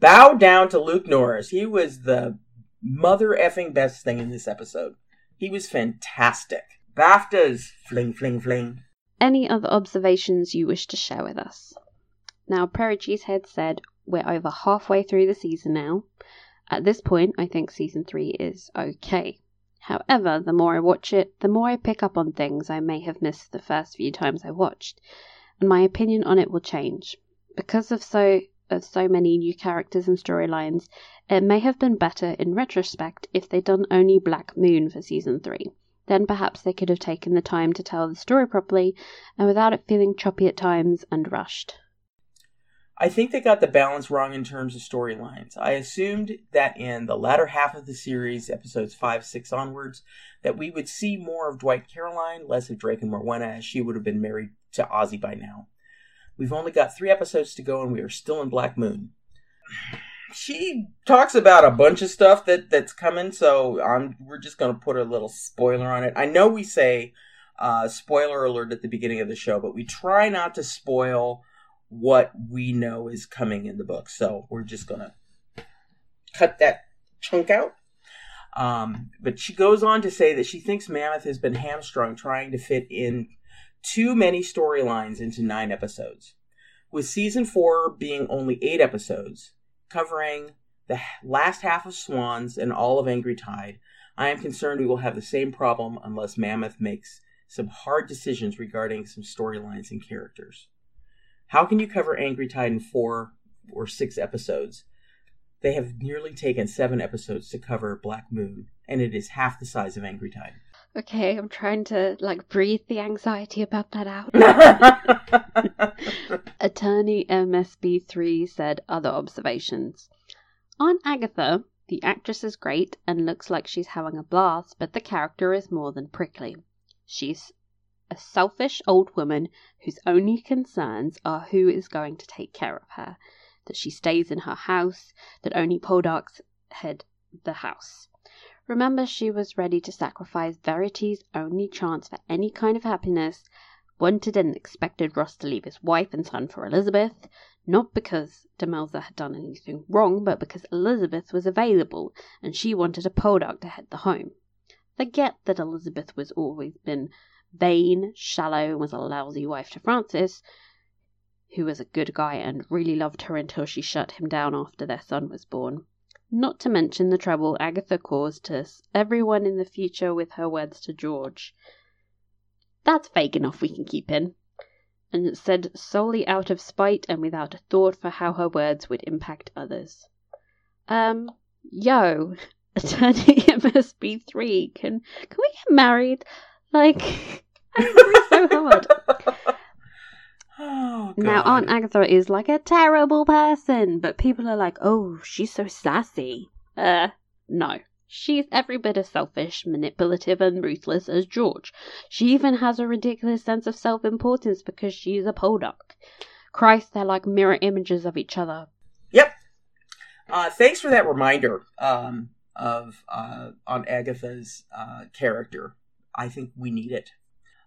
Bow down to Luke Norris. He was the mother effing best thing in this episode. He was fantastic. BAFTAs, fling, fling, fling. Any other observations you wish to share with us? Now, Prairie Cheesehead said we're over halfway through the season now. At this point, I think season three is okay. However, the more I watch it, the more I pick up on things I may have missed the first few times I watched, and my opinion on it will change. Because of so of so many new characters and storylines, it may have been better in retrospect if they'd done only Black Moon for season three. Then perhaps they could have taken the time to tell the story properly and without it feeling choppy at times and rushed. I think they got the balance wrong in terms of storylines. I assumed that in the latter half of the series, episodes 5, 6 onwards, that we would see more of Dwight Caroline, less of Drake and Morwenna, as she would have been married to Ozzy by now. We've only got three episodes to go, and we are still in Black Moon. She talks about a bunch of stuff that, that's coming, so I'm, we're just going to put a little spoiler on it. I know we say uh, spoiler alert at the beginning of the show, but we try not to spoil what we know is coming in the book. So we're just gonna cut that chunk out. Um, but she goes on to say that she thinks Mammoth has been hamstrung trying to fit in too many storylines into nine episodes. With season four being only eight episodes, covering the last half of Swans and all of Angry Tide, I am concerned we will have the same problem unless Mammoth makes some hard decisions regarding some storylines and characters. How can you cover Angry Tide in four or six episodes? They have nearly taken seven episodes to cover Black Moon, and it is half the size of Angry Tide. Okay, I'm trying to like breathe the anxiety about that out. [LAUGHS] [LAUGHS] Attorney MSB3 said other observations. Aunt Agatha, the actress is great and looks like she's having a blast, but the character is more than prickly. She's a selfish old woman whose only concerns are who is going to take care of her, that she stays in her house, that only Poldarks head the house. Remember, she was ready to sacrifice Verity's only chance for any kind of happiness, wanted and expected Ross to leave his wife and son for Elizabeth, not because Demelza had done anything wrong, but because Elizabeth was available and she wanted a Poldark to head the home. Forget that Elizabeth was always been vain, shallow, and was a lousy wife to Francis, who was a good guy and really loved her until she shut him down after their son was born. Not to mention the trouble Agatha caused to everyone in the future with her words to George. That's vague enough we can keep in. And said solely out of spite and without a thought for how her words would impact others. Um, yo, [LAUGHS] attorney [LAUGHS] MSB3, can can we get married? Like, [LAUGHS] [LAUGHS] I so hard. Oh, Now, Aunt Agatha is like a terrible person, but people are like, oh, she's so sassy. Uh, no. She's every bit as selfish, manipulative, and ruthless as George. She even has a ridiculous sense of self importance because she's a Poldark. Christ, they're like mirror images of each other. Yep. Uh, thanks for that reminder um, of uh, on Agatha's uh, character. I think we need it.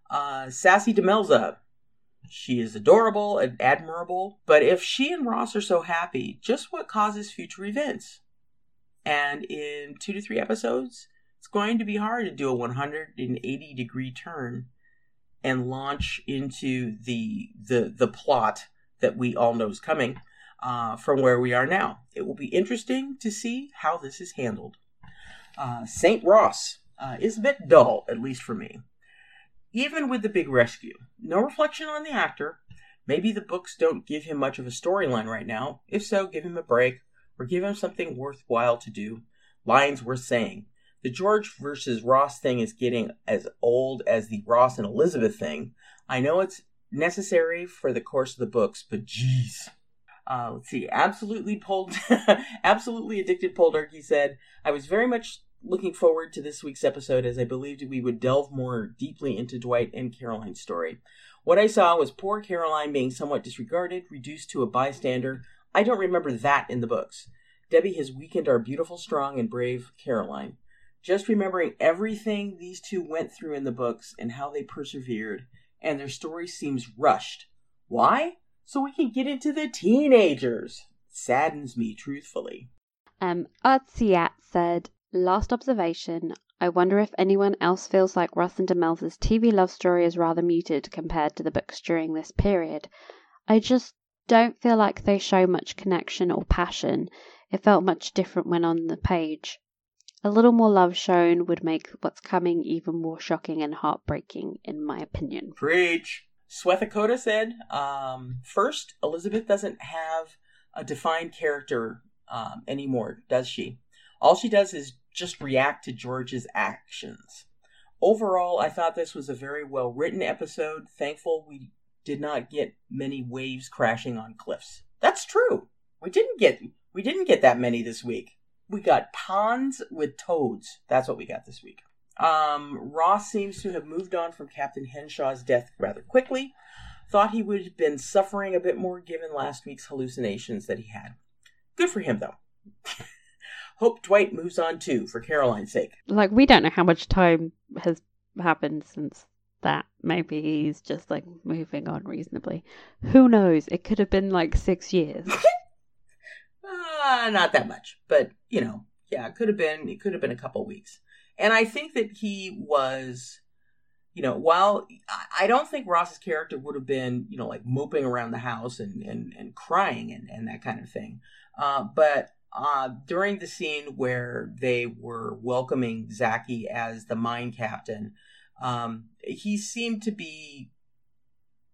Uh, Sassy Demelza. She is adorable and admirable, but if she and Ross are so happy, just what causes future events? And in two to three episodes, it's going to be hard to do a 180 degree turn and launch into the the the plot that we all know is coming uh, from where we are now. It will be interesting to see how this is handled. Uh, Saint Ross uh, is a bit dull, at least for me. Even with the big rescue, no reflection on the actor. Maybe the books don't give him much of a storyline right now. If so, give him a break or give him something worthwhile to do. Lines worth saying. The George versus Ross thing is getting as old as the Ross and Elizabeth thing. I know it's necessary for the course of the books, but geez. Uh, let's see. Absolutely pulled, [LAUGHS] absolutely addicted Poldark. He said, "I was very much looking forward to this week's episode as I believed we would delve more deeply into Dwight and Caroline's story. What I saw was poor Caroline being somewhat disregarded, reduced to a bystander. I don't remember that in the books. Debbie has weakened our beautiful, strong, and brave Caroline. Just remembering everything these two went through in the books and how they persevered, and their story seems rushed. Why? So we can get into the teenagers. Saddens me, truthfully. Um, Artsiat said, Last observation. I wonder if anyone else feels like Ross and Demelza's TV love story is rather muted compared to the books during this period. I just don't feel like they show much connection or passion. It felt much different when on the page. A little more love shown would make what's coming even more shocking and heartbreaking, in my opinion. Preach. Swethakota said, um, first, Elizabeth doesn't have a defined character um, anymore, does she? All she does is just react to George's actions. Overall, I thought this was a very well written episode. Thankful we did not get many waves crashing on cliffs. That's true. We didn't get we didn't get that many this week. We got ponds with toads. That's what we got this week. Um, Ross seems to have moved on from Captain Henshaw's death rather quickly. Thought he would have been suffering a bit more given last week's hallucinations that he had. Good for him, though. [LAUGHS] Hope Dwight moves on too, for Caroline's sake. Like, we don't know how much time has happened since that. Maybe he's just like moving on reasonably. Who knows? It could have been like six years. Uh, [LAUGHS] not that much, but you know, yeah, it could have been. It could have been a couple weeks. And I think that he was, you know, while I- don't think Ross's character would have been, you know, like moping around the house and and, and crying and, and that kind of thing. Uh, but uh, during the scene where they were welcoming Zacky as the mine captain, um, he seemed to be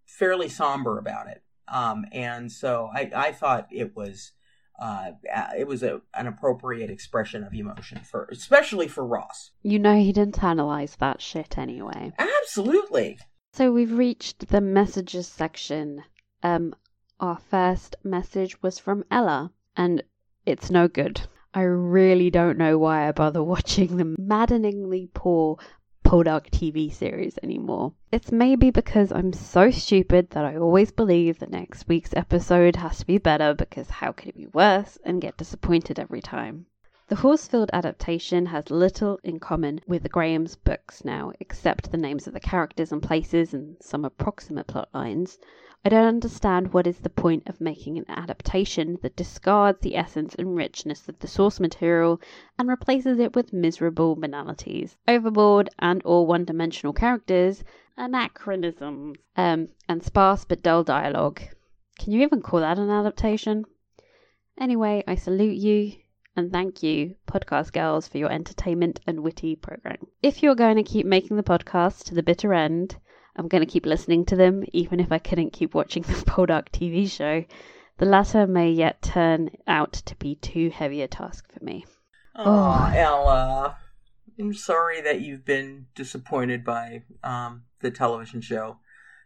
fairly somber about it. Um, and so I, I thought it was uh, it was a, an appropriate expression of emotion for, especially for Ross. You know he'd internalize that shit anyway. Absolutely. So we've reached the messages section. Um, our first message was from Ella, and it's no good. I really don't know why I bother [LAUGHS] watching the maddeningly poor Poldark TV series anymore. It's maybe because I'm so stupid that I always believe the next week's episode has to be better because how could it be worse and get disappointed every time. The Horsfield adaptation has little in common with Graham's books now, except the names of the characters and places and some approximate plot lines. I don't understand what is the point of making an adaptation that discards the essence and richness of the source material and replaces it with miserable banalities, overboard and or one-dimensional characters, anachronisms, um, and sparse but dull dialogue. Can you even call that an adaptation? Anyway, I salute you and thank you, podcast girls, for your entertainment and witty program. If you're going to keep making the podcast to the bitter end, I'm going to keep listening to them, even if I couldn't keep watching [LAUGHS] the Poldark TV show. The latter may yet turn out to be too heavy a task for me. Oh, Ella. I'm sorry that you've been disappointed by um, the television show.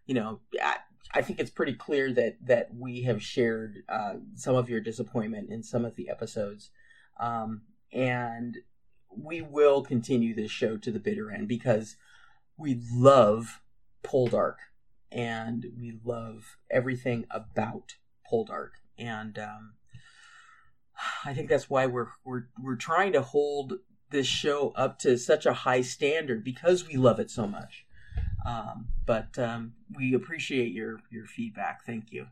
You know, I, I, think it's pretty clear that, that we have shared uh, some of your disappointment in some of the episodes. Um, and we will continue this show to the bitter end because we love Poldark, and we love everything about Poldark, and um, I think that's why we're we're we're trying to hold this show up to such a high standard because we love it so much. Um, but um, we appreciate your your feedback. Thank you.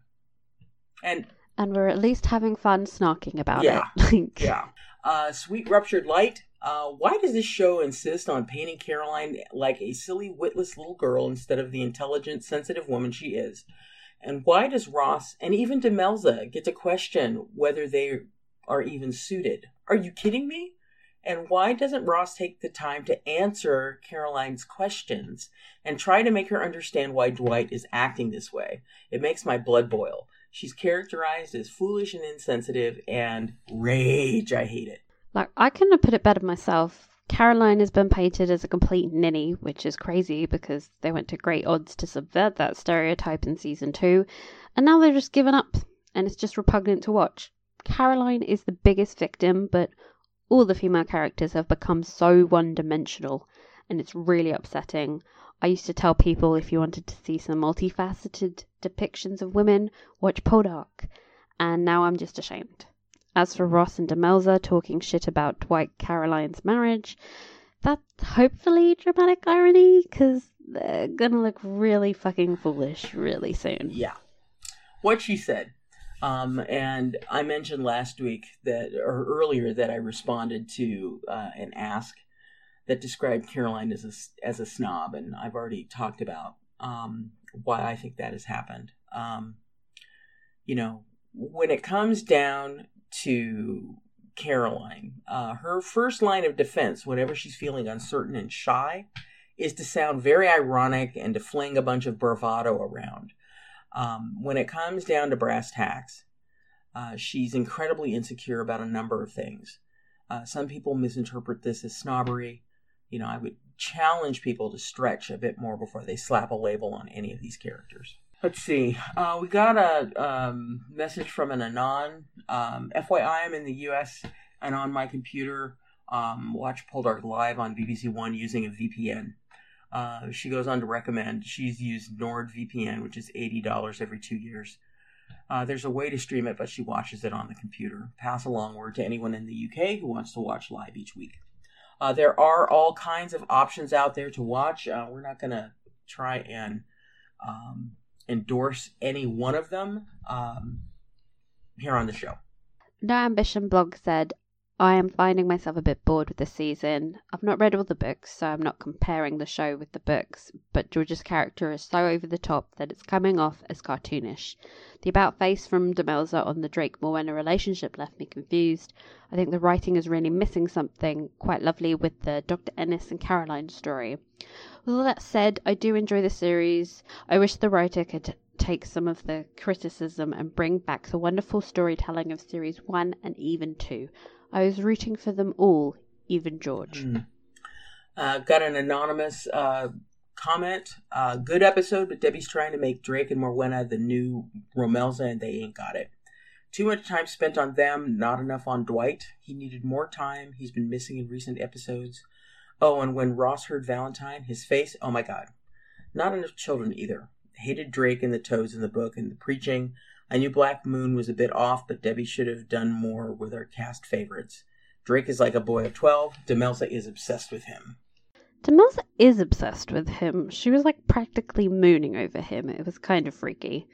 And and we're at least having fun snarking about yeah, [LAUGHS] it. yeah. Uh, Sweet Ruptured Light uh, why does this show insist on painting Caroline like a silly, witless little girl instead of the intelligent, sensitive woman she is? And why does Ross and even Demelza get to question whether they are even suited? Are you kidding me? And why doesn't Ross take the time to answer Caroline's questions and try to make her understand why Dwight is acting this way? It makes my blood boil. She's characterized as foolish and insensitive and rage. I hate it. Like, I couldn't have put it better myself. Caroline has been painted as a complete ninny, which is crazy because they went to great odds to subvert that stereotype in season two, and now they're just given up, and it's just repugnant to watch. Caroline is the biggest victim, but all the female characters have become so one dimensional, and it's really upsetting. I used to tell people if you wanted to see some multifaceted depictions of women, watch Poldark, and now I'm just ashamed. As for Ross and Demelza talking shit about Dwight Caroline's marriage, that's hopefully dramatic irony because they're gonna look really fucking foolish really soon. Yeah. What she said. Um, and I mentioned last week that, or earlier, that I responded to uh, an ask that described Caroline as a, as a snob, and I've already talked about um, why I think that has happened. Um, you know, when it comes down to Caroline. Uh, her first line of defense, whenever she's feeling uncertain and shy, is to sound very ironic and to fling a bunch of bravado around. Um, when it comes down to brass tacks, uh, she's incredibly insecure about a number of things. Uh, some people misinterpret this as snobbery. You know, I would challenge people to stretch a bit more before they slap a label on any of these characters. Let's see. Uh, we got a um, message from an Anon. Um, FYI, I'm in the US and on my computer. Um, watch Poldark live on BBC One using a VPN. Uh, she goes on to recommend she's used NordVPN, which is $80 every two years. Uh, there's a way to stream it, but she watches it on the computer. Pass along word to anyone in the UK who wants to watch live each week. Uh, there are all kinds of options out there to watch. Uh, we're not going to try and um, endorse any one of them um, here on the show. No Ambition blog said, I am finding myself a bit bored with the season. I've not read all the books, so I'm not comparing the show with the books, but George's character is so over the top that it's coming off as cartoonish. The about face from Demelza on the Drake Morwenna relationship left me confused. I think the writing is really missing something quite lovely with the Dr. Enys and Caroline story. With all that said, I do enjoy the series. I wish the writer could take some of the criticism and bring back the wonderful storytelling of series one and even two. I was rooting for them all, even George. Mm. Uh, got an anonymous uh, comment. Uh, good episode, but Debbie's trying to make Drake and Morwenna the new Romelza, and they ain't got it. Too much time spent on them, not enough on Dwight. He needed more time. He's been missing in recent episodes. Oh, and when Ross heard Valentine, his face, oh my god. Not enough children either. Hated Drake and the toes in the book and the preaching. I knew Black Moon was a bit off, but Debbie should have done more with her cast favorites. Drake is like a boy of 12. Demelza is obsessed with him. Demelza is obsessed with him. She was like practically mooning over him. It was kind of freaky.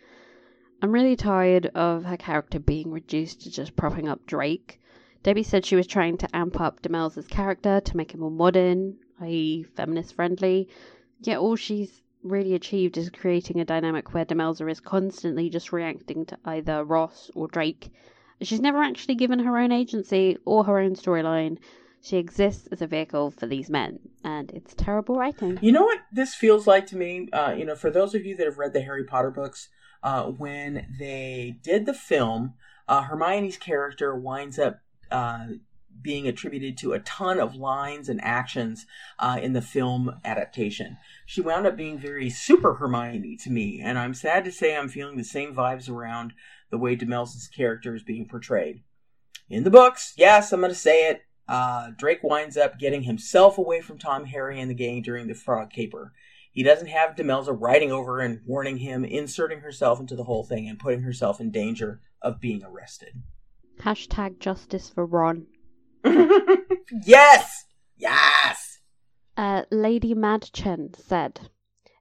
I'm really tired of her character being reduced to just propping up Drake. Debbie said she was trying to amp up Demelza's character to make him more modern, i.e., feminist friendly. Yet all she's really achieved is creating a dynamic where Demelza is constantly just reacting to either Ross or Drake. She's never actually given her own agency or her own storyline. She exists as a vehicle for these men, and it's terrible writing. You know what this feels like to me? Uh, you know, for those of you that have read the Harry Potter books, uh, when they did the film, uh, Hermione's character winds up uh, being attributed to a ton of lines and actions uh, in the film adaptation. She wound up being very super Hermione to me, and I'm sad to say I'm feeling the same vibes around the way Demelza's character is being portrayed. In the books, yes, I'm going to say it. Uh, Drake winds up getting himself away from Tom, Harry, and the gang during the Frog Caper. He doesn't have Demelza riding over and warning him, inserting herself into the whole thing, and putting herself in danger of being arrested. Hashtag justice for Ron. [LAUGHS] yes! Yes! Uh, Lady Madchen said,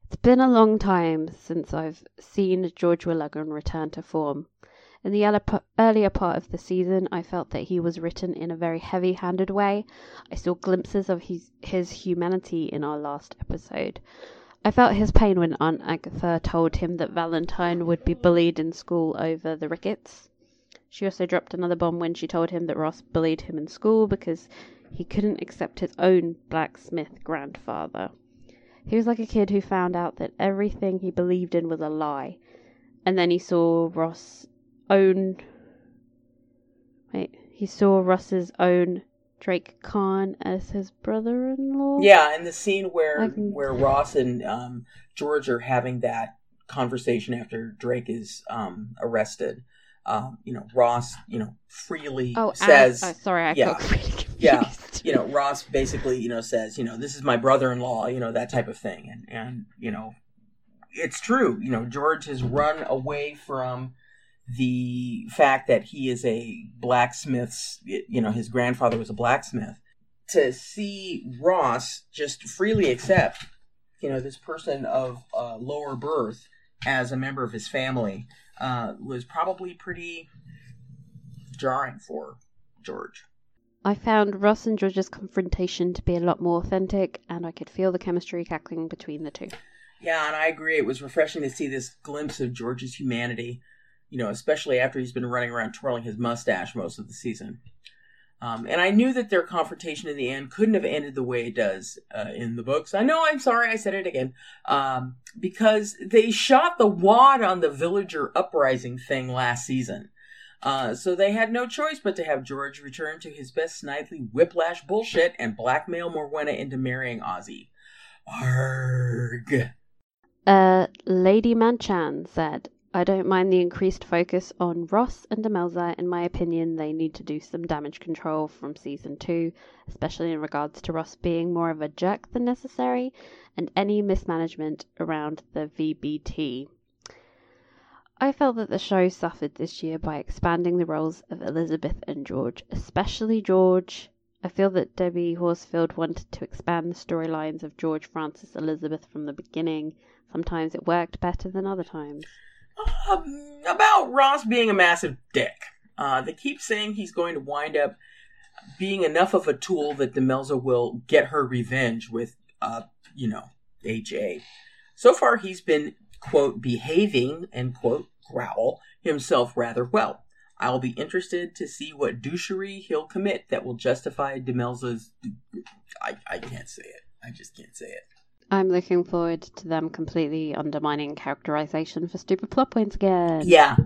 It's been a long time since I've seen George Warleggan return to form. In the earlier part of the season, I felt that he was written in a very heavy handed way. I saw glimpses of his, his humanity in our last episode. I felt his pain when Aunt Agatha told him that Valentine would be bullied in school over the rickets. She also dropped another bomb when she told him that Ross bullied him in school because he couldn't accept his own blacksmith grandfather. He was like a kid who found out that everything he believed in was a lie. And then he saw Ross own. Wait, he saw Ross's own Drake Carne as his brother-in-law. Yeah, and the scene where where Ross and um, George are having that conversation after Drake is um, arrested. Um, you know, Ross, you know, freely oh, says, uh, sorry, I yeah, [LAUGHS] really yeah, you know, Ross basically, you know, says, you know, this is my brother-in-law, you know, that type of thing, and and you know, it's true. You know, George has run away from the fact that he is a blacksmith's, you know, his grandfather was a blacksmith, to see Ross just freely accept, you know, this person of uh, lower birth as a member of his family uh, was probably pretty jarring for George. I found Ross and George's confrontation to be a lot more authentic, and I could feel the chemistry cackling between the two. Yeah, and I agree. It was refreshing to see this glimpse of George's humanity you know, especially after he's been running around twirling his mustache most of the season. Um, and I knew that their confrontation in the end couldn't have ended the way it does uh, in the books. I know, I'm sorry, I said it again. Um, because they shot the wad on the villager uprising thing last season. Uh, so they had no choice but to have George return to his best Snidely whiplash bullshit and blackmail Morwenna into marrying Ozzy. Arg. Uh, Lady Manchan said, I don't mind the increased focus on Ross and Demelza. In my opinion, they need to do some damage control from season two, especially in regards to Ross being more of a jerk than necessary, and any mismanagement around the VBT. I felt that the show suffered this year by expanding the roles of Elizabeth and George, especially George. I feel that Debbie Horsfield wanted to expand the storylines of George, Francis, Elizabeth from the beginning. Sometimes it worked better than other times. Um, about Ross being a massive dick. Uh, they keep saying he's going to wind up being enough of a tool that Demelza will get her revenge with, uh, you know, HA. So far, he's been, quote, behaving, end quote, growl himself rather well. I'll be interested to see what douchery he'll commit that will justify Demelza's. I, I can't say it. I just can't say it. I'm looking forward to them completely undermining characterization for stupid plot points again. Yeah.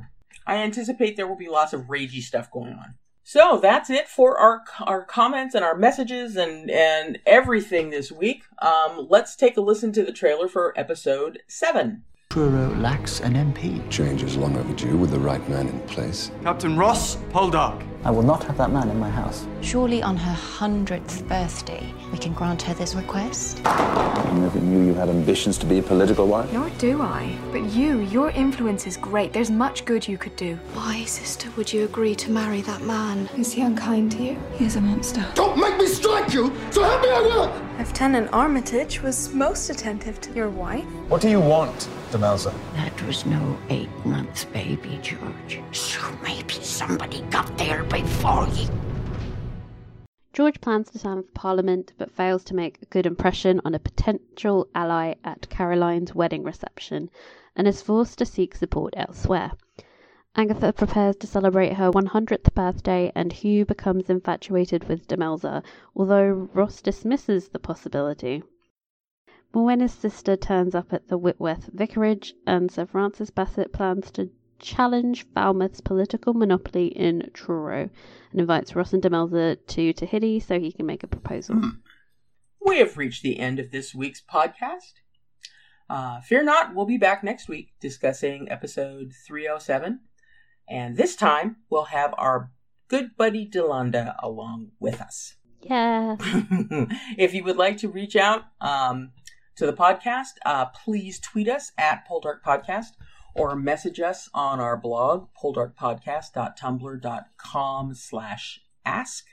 I anticipate there will be lots of ragey stuff going on. So that's it for our our comments and our messages and and everything this week. Um, let's take a listen to the trailer for episode seven. Truro lacks an MP. Change is long overdue with the right man in place. Captain Ross Poldark. I will not have that man in my house. Surely on her hundredth birthday, we can grant her this request. I never knew you had ambitions to be a political wife. Nor do I. But you, your influence is great. There's much good you could do. Why, sister, would you agree to marry that man? Is he unkind to you? He is a monster. Don't make me strike you! So help me I will! Lieutenant Armitage was most attentive to your wife. What do you want, Demelza? That was no eight months baby, George. So maybe somebody got there before. George plans to stand for Parliament but fails to make a good impression on a potential ally at Caroline's wedding reception and is forced to seek support elsewhere. Agatha prepares to celebrate her 100th birthday and Hugh becomes infatuated with Demelza, although Ross dismisses the possibility. Morwenna's sister turns up at the Whitworth vicarage and Sir Francis Basset plans to challenge Falmouth's political monopoly in Truro and invites Ross and Demelza to Tehidy so he can make a proposal. We have reached the end of this week's podcast. Uh, fear not, we'll be back next week discussing episode 307. And this time, we'll have our good buddy Delanda along with us. Yeah. [LAUGHS] if you would like to reach out um, to the podcast, uh, please tweet us at Poldark Podcast or message us on our blog, poldarkpodcast.tumblr.com slash ask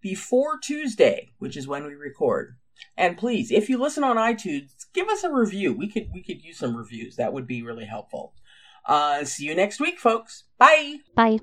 before Tuesday, which is when we record. And please, if you listen on iTunes, give us a review. We could we could use some reviews. That would be really helpful. Uh, see you next week, folks. Bye. Bye.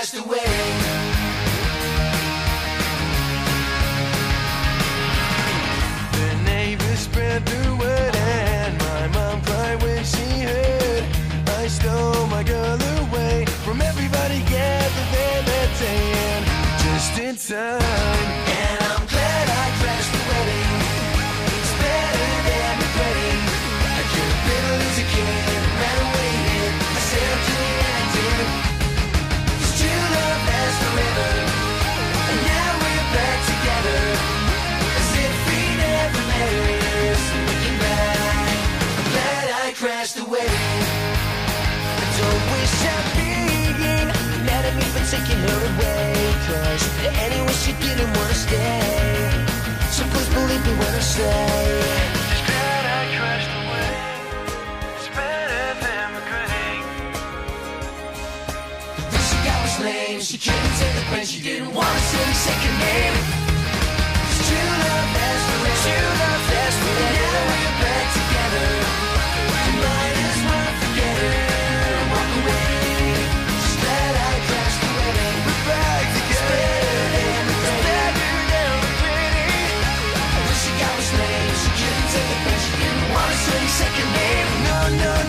Crashed the. The neighbors spread the word and my mom cried when she heard I stole my girl away from everybody gathered there that day and just in time. Cause anyway, she didn't wanna stay. So please believe me when I say. The. It's she couldn't take the pain. She didn't wanna say the second name. 'Cause True love lasts forever. True love lasts forever. Now second name. No, no.